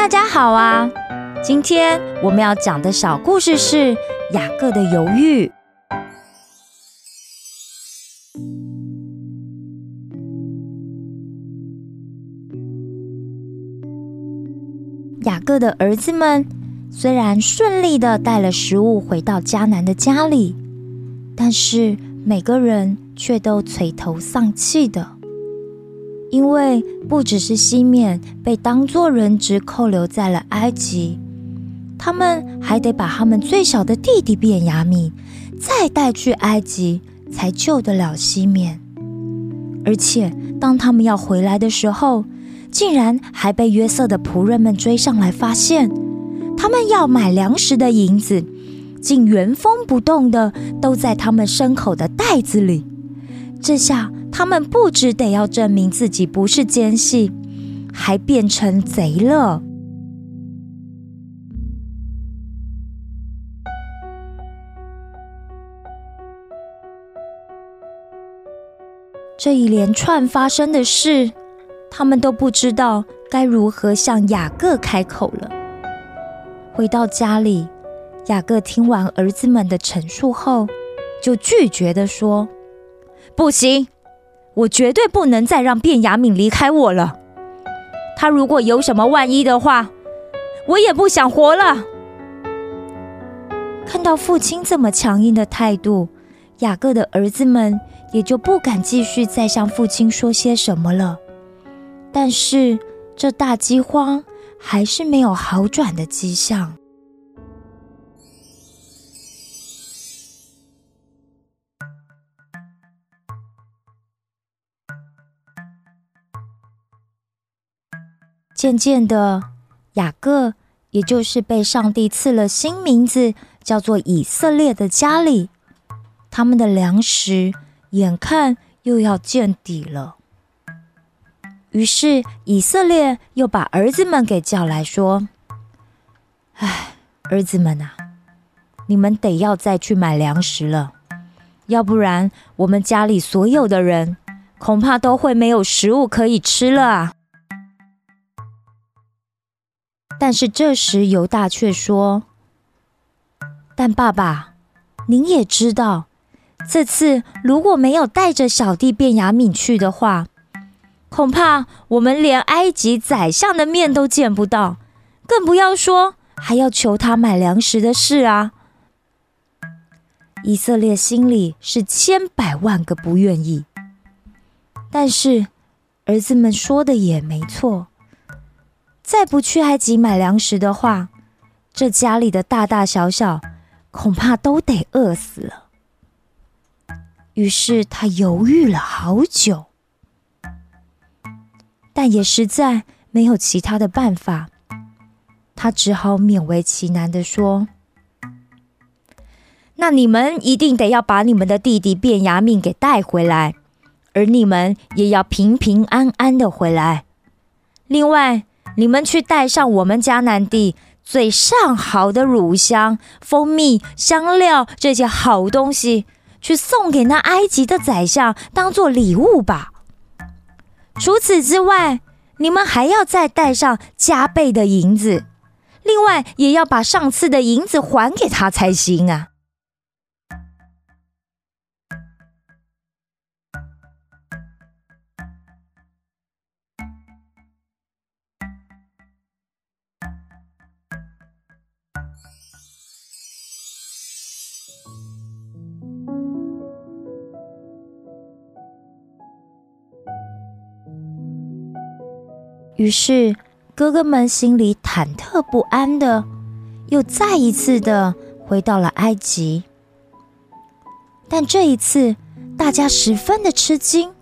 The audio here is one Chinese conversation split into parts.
大家好啊！今天我们要讲的小故事是雅各的犹豫。雅各的儿子们虽然顺利的带了食物回到迦南的家里，但是每个人却都垂头丧气的。因为不只是西面被当作人质扣留在了埃及，他们还得把他们最小的弟弟便雅悯再带去埃及，才救得了西面。而且当他们要回来的时候，竟然还被约瑟的仆人们追上来，发现他们要买粮食的银子，竟原封不动的都在他们牲口的袋子里。这下。他们不只得要证明自己不是奸细，还变成贼了。这一连串发生的事，他们都不知道该如何向雅各开口了。回到家里，雅各听完儿子们的陈述后，就拒绝的说：“不行。”我绝对不能再让卞雅敏离开我了。他如果有什么万一的话，我也不想活了。看到父亲这么强硬的态度，雅各的儿子们也就不敢继续再向父亲说些什么了。但是这大饥荒还是没有好转的迹象。渐渐的，雅各，也就是被上帝赐了新名字，叫做以色列的家里，他们的粮食眼看又要见底了。于是以色列又把儿子们给叫来说：“哎，儿子们呐，你们得要再去买粮食了，要不然我们家里所有的人恐怕都会没有食物可以吃了啊！”但是这时，犹大却说：“但爸爸，您也知道，这次如果没有带着小弟卞雅敏去的话，恐怕我们连埃及宰相的面都见不到，更不要说还要求他买粮食的事啊！”以色列心里是千百万个不愿意，但是儿子们说的也没错。再不去埃及买粮食的话，这家里的大大小小恐怕都得饿死了。于是他犹豫了好久，但也实在没有其他的办法，他只好勉为其难的说：“那你们一定得要把你们的弟弟变牙命给带回来，而你们也要平平安安的回来。另外。”你们去带上我们迦南地最上好的乳香、蜂蜜、香料这些好东西，去送给那埃及的宰相当做礼物吧。除此之外，你们还要再带上加倍的银子，另外也要把上次的银子还给他才行啊。于是，哥哥们心里忐忑不安的，又再一次的回到了埃及。但这一次，大家十分的吃惊，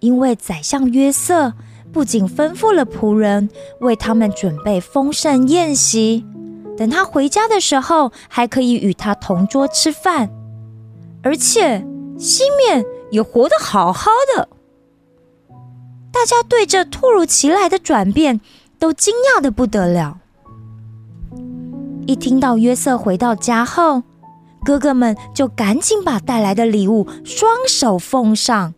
因为宰相约瑟不仅吩咐了仆人为他们准备丰盛宴席，等他回家的时候还可以与他同桌吃饭，而且西面也活得好好的。大家对这突如其来的转变都惊讶的不得了。一听到约瑟回到家后，哥哥们就赶紧把带来的礼物双手奉上，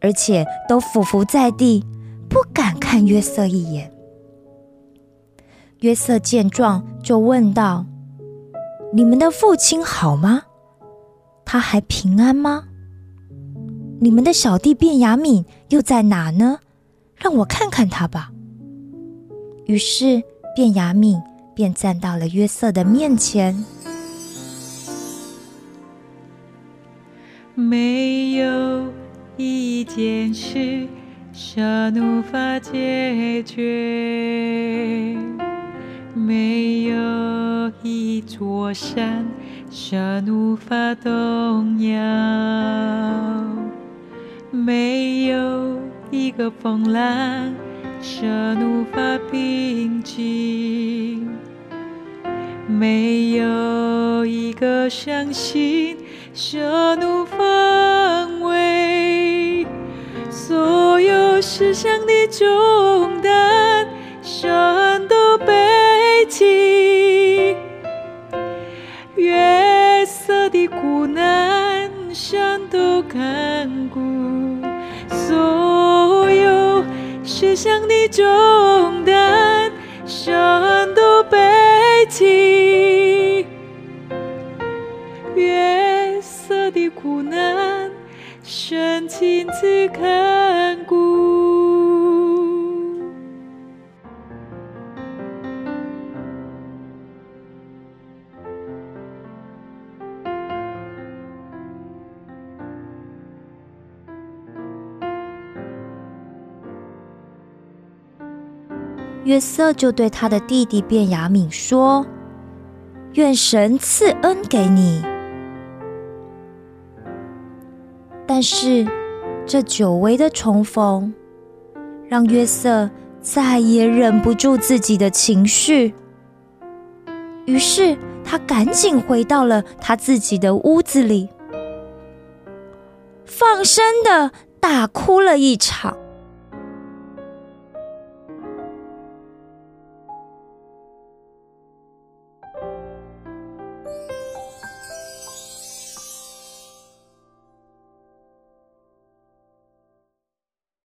而且都俯伏在地，不敢看约瑟一眼。约瑟见状，就问道：“你们的父亲好吗？他还平安吗？你们的小弟卞雅敏又在哪呢？让我看看他吧。”于是卞雅敏。便站到了约瑟的面前。没有一件事神无法解决，没有一座山神无法动摇，一个风浪神无法平静。没有一个相信舍怒方为，想你重担，身都背起；月色的苦难，深情只看孤。约瑟就对他的弟弟卞雅敏说：“愿神赐恩给你。”但是，这久违的重逢，让约瑟再也忍不住自己的情绪。于是，他赶紧回到了他自己的屋子里，放声的大哭了一场。